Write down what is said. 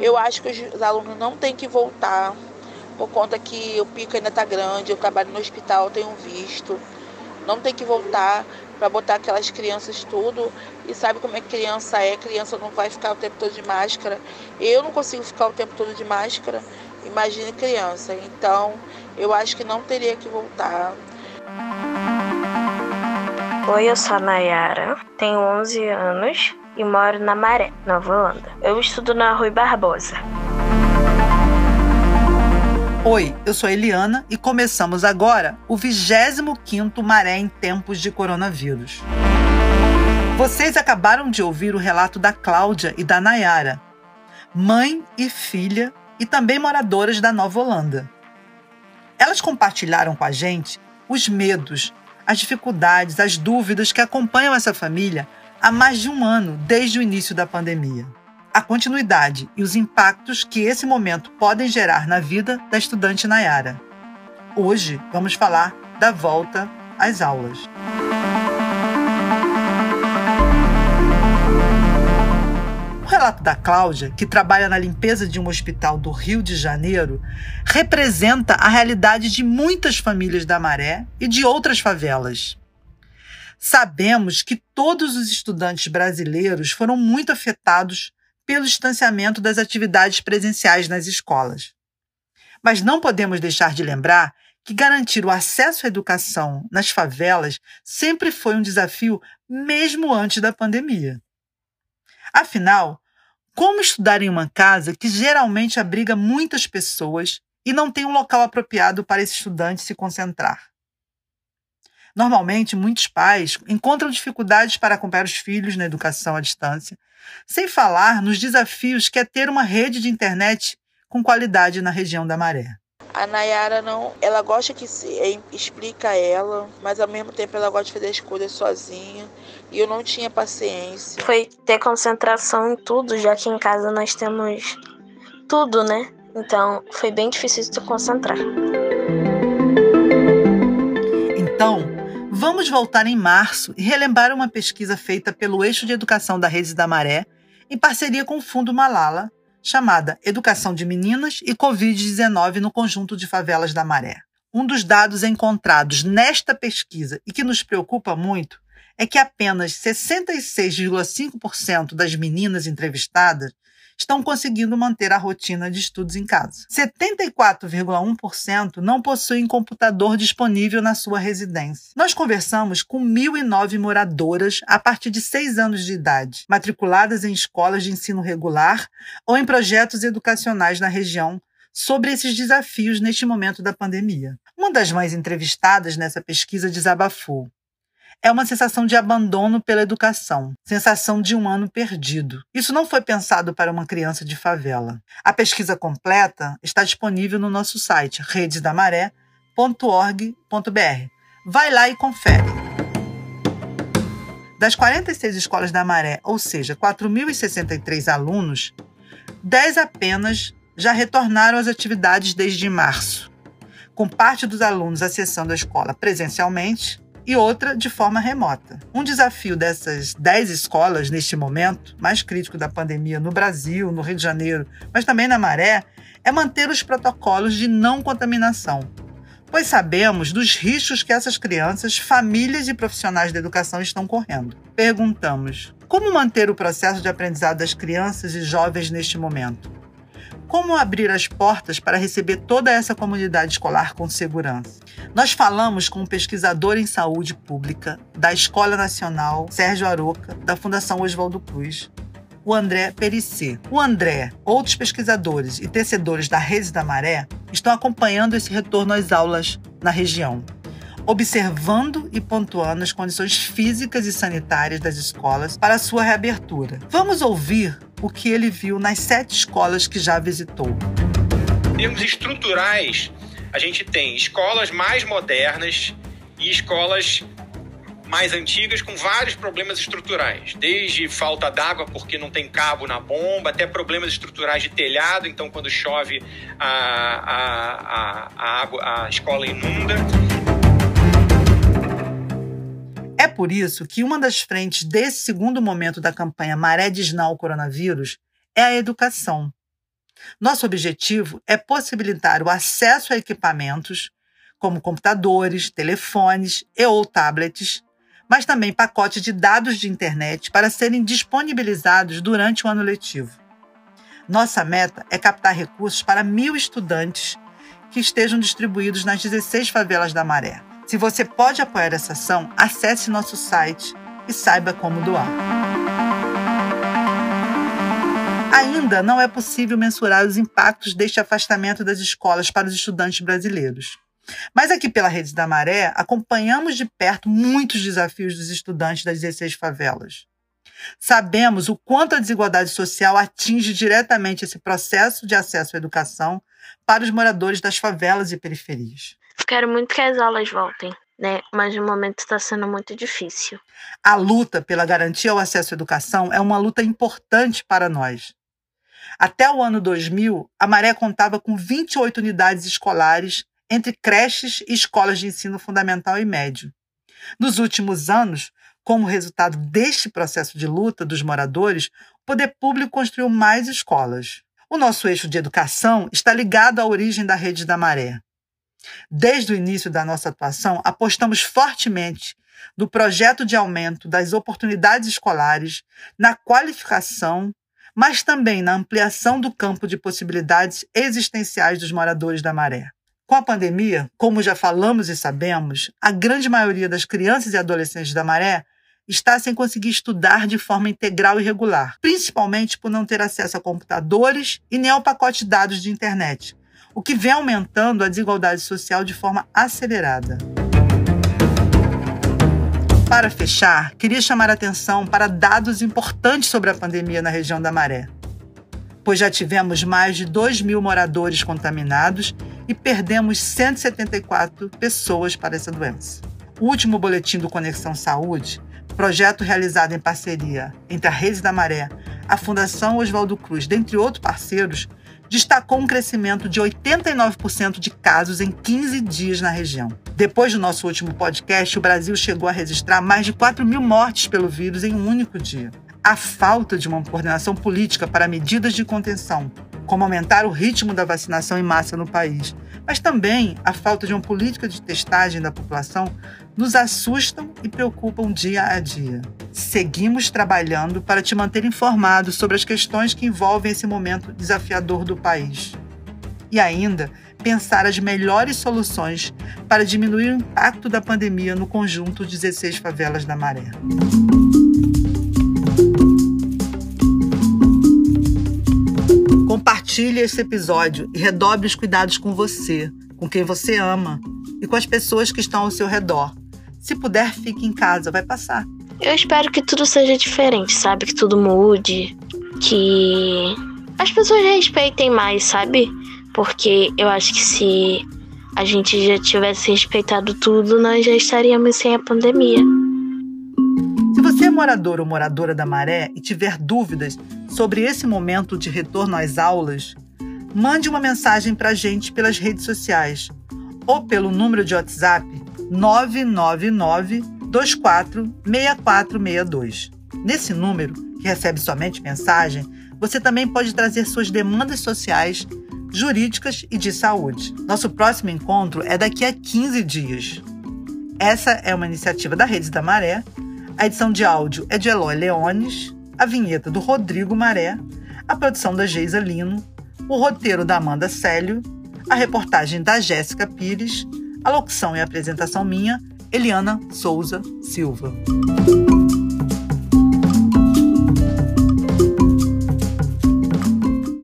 Eu acho que os alunos não têm que voltar, por conta que o pico ainda está grande, eu trabalho no hospital, tenho visto. Não tem que voltar para botar aquelas crianças tudo. E sabe como é que criança é? Criança não vai ficar o tempo todo de máscara. Eu não consigo ficar o tempo todo de máscara. Imagine criança. Então, eu acho que não teria que voltar. Oi, eu sou a Nayara, tenho 11 anos e moro na Maré, Nova Holanda. Eu estudo na Rui Barbosa. Oi, eu sou Eliana e começamos agora o 25º Maré em Tempos de Coronavírus. Vocês acabaram de ouvir o relato da Cláudia e da Nayara, mãe e filha e também moradoras da Nova Holanda. Elas compartilharam com a gente os medos, as dificuldades, as dúvidas que acompanham essa família há mais de um ano, desde o início da pandemia a continuidade e os impactos que esse momento podem gerar na vida da estudante Nayara. Hoje vamos falar da volta às aulas. O relato da Cláudia, que trabalha na limpeza de um hospital do Rio de Janeiro, representa a realidade de muitas famílias da Maré e de outras favelas. Sabemos que todos os estudantes brasileiros foram muito afetados pelo distanciamento das atividades presenciais nas escolas. Mas não podemos deixar de lembrar que garantir o acesso à educação nas favelas sempre foi um desafio, mesmo antes da pandemia. Afinal, como estudar em uma casa que geralmente abriga muitas pessoas e não tem um local apropriado para esse estudante se concentrar? Normalmente, muitos pais encontram dificuldades para acompanhar os filhos na educação à distância, sem falar nos desafios que é ter uma rede de internet com qualidade na região da Maré. A Nayara não, ela gosta que se é, explica ela, mas ao mesmo tempo ela gosta de fazer as coisas sozinha, e eu não tinha paciência. Foi ter concentração em tudo, já que em casa nós temos tudo, né? Então foi bem difícil de se concentrar. Vamos voltar em março e relembrar uma pesquisa feita pelo Eixo de Educação da Rede da Maré, em parceria com o Fundo Malala, chamada Educação de Meninas e Covid-19 no Conjunto de Favelas da Maré. Um dos dados encontrados nesta pesquisa e que nos preocupa muito é que apenas 66,5% das meninas entrevistadas estão conseguindo manter a rotina de estudos em casa. 74,1% não possuem computador disponível na sua residência. Nós conversamos com 1.009 moradoras a partir de 6 anos de idade, matriculadas em escolas de ensino regular ou em projetos educacionais na região sobre esses desafios neste momento da pandemia. Uma das mães entrevistadas nessa pesquisa desabafou é uma sensação de abandono pela educação, sensação de um ano perdido. Isso não foi pensado para uma criança de favela. A pesquisa completa está disponível no nosso site rededamaré.org.br. Vai lá e confere. Das 46 escolas da Maré, ou seja, 4.063 alunos, 10 apenas já retornaram às atividades desde março, com parte dos alunos acessando a escola presencialmente e outra de forma remota. Um desafio dessas 10 escolas neste momento, mais crítico da pandemia no Brasil, no Rio de Janeiro, mas também na Maré, é manter os protocolos de não contaminação. Pois sabemos dos riscos que essas crianças, famílias e profissionais da educação estão correndo. Perguntamos: como manter o processo de aprendizado das crianças e jovens neste momento? Como abrir as portas para receber toda essa comunidade escolar com segurança. Nós falamos com um pesquisador em saúde pública da Escola Nacional Sérgio Aroca, da Fundação Oswaldo Cruz, o André Perissé. O André, outros pesquisadores e tecedores da Rede da Maré estão acompanhando esse retorno às aulas na região, observando e pontuando as condições físicas e sanitárias das escolas para sua reabertura. Vamos ouvir o que ele viu nas sete escolas que já visitou. Em termos estruturais, a gente tem escolas mais modernas e escolas mais antigas com vários problemas estruturais, desde falta d'água porque não tem cabo na bomba, até problemas estruturais de telhado, então quando chove a, a, a, a, água, a escola inunda. É por isso que uma das frentes desse segundo momento da campanha Maré Digital Coronavírus é a educação. Nosso objetivo é possibilitar o acesso a equipamentos, como computadores, telefones e ou tablets, mas também pacotes de dados de internet para serem disponibilizados durante o ano letivo. Nossa meta é captar recursos para mil estudantes que estejam distribuídos nas 16 favelas da Maré. Se você pode apoiar essa ação, acesse nosso site e saiba como doar. Ainda não é possível mensurar os impactos deste afastamento das escolas para os estudantes brasileiros. Mas aqui pela Rede da Maré, acompanhamos de perto muitos desafios dos estudantes das 16 favelas. Sabemos o quanto a desigualdade social atinge diretamente esse processo de acesso à educação para os moradores das favelas e periferias. Quero muito que as aulas voltem, né? Mas o momento está sendo muito difícil. A luta pela garantia ao acesso à educação é uma luta importante para nós. Até o ano 2000, a Maré contava com 28 unidades escolares entre creches e escolas de ensino fundamental e médio. Nos últimos anos, como resultado deste processo de luta dos moradores, o poder público construiu mais escolas. O nosso eixo de educação está ligado à origem da Rede da Maré. Desde o início da nossa atuação, apostamos fortemente no projeto de aumento das oportunidades escolares, na qualificação, mas também na ampliação do campo de possibilidades existenciais dos moradores da Maré. Com a pandemia, como já falamos e sabemos, a grande maioria das crianças e adolescentes da Maré está sem conseguir estudar de forma integral e regular, principalmente por não ter acesso a computadores e nem ao pacote de dados de internet, o que vem aumentando a desigualdade social de forma acelerada. Para fechar, queria chamar a atenção para dados importantes sobre a pandemia na região da Maré, pois já tivemos mais de 2 mil moradores contaminados e perdemos 174 pessoas para essa doença. O último boletim do Conexão Saúde, projeto realizado em parceria entre a Rede da Maré, a Fundação Oswaldo Cruz, dentre outros parceiros, destacou um crescimento de 89% de casos em 15 dias na região. Depois do nosso último podcast, o Brasil chegou a registrar mais de 4 mil mortes pelo vírus em um único dia. A falta de uma coordenação política para medidas de contenção, como aumentar o ritmo da vacinação em massa no país, mas também a falta de uma política de testagem da população, nos assustam e preocupam dia a dia. Seguimos trabalhando para te manter informado sobre as questões que envolvem esse momento desafiador do país. E ainda, pensar as melhores soluções para diminuir o impacto da pandemia no conjunto 16 favelas da Maré. Compartilhe esse episódio e redobre os cuidados com você, com quem você ama e com as pessoas que estão ao seu redor. Se puder, fique em casa, vai passar. Eu espero que tudo seja diferente, sabe? Que tudo mude, que as pessoas respeitem mais, sabe? Porque eu acho que se a gente já tivesse respeitado tudo, nós já estaríamos sem a pandemia. Se você é morador ou moradora da Maré e tiver dúvidas sobre esse momento de retorno às aulas, mande uma mensagem para a gente pelas redes sociais ou pelo número de WhatsApp 999 24 6462. Nesse número, que recebe somente mensagem, você também pode trazer suas demandas sociais, jurídicas e de saúde. Nosso próximo encontro é daqui a 15 dias. Essa é uma iniciativa da Rede da Maré. A edição de áudio é de Eloy Leones, a vinheta do Rodrigo Maré, a produção da Geisa Lino, o roteiro da Amanda Célio, a reportagem da Jéssica Pires, a locução e apresentação minha, Eliana Souza Silva.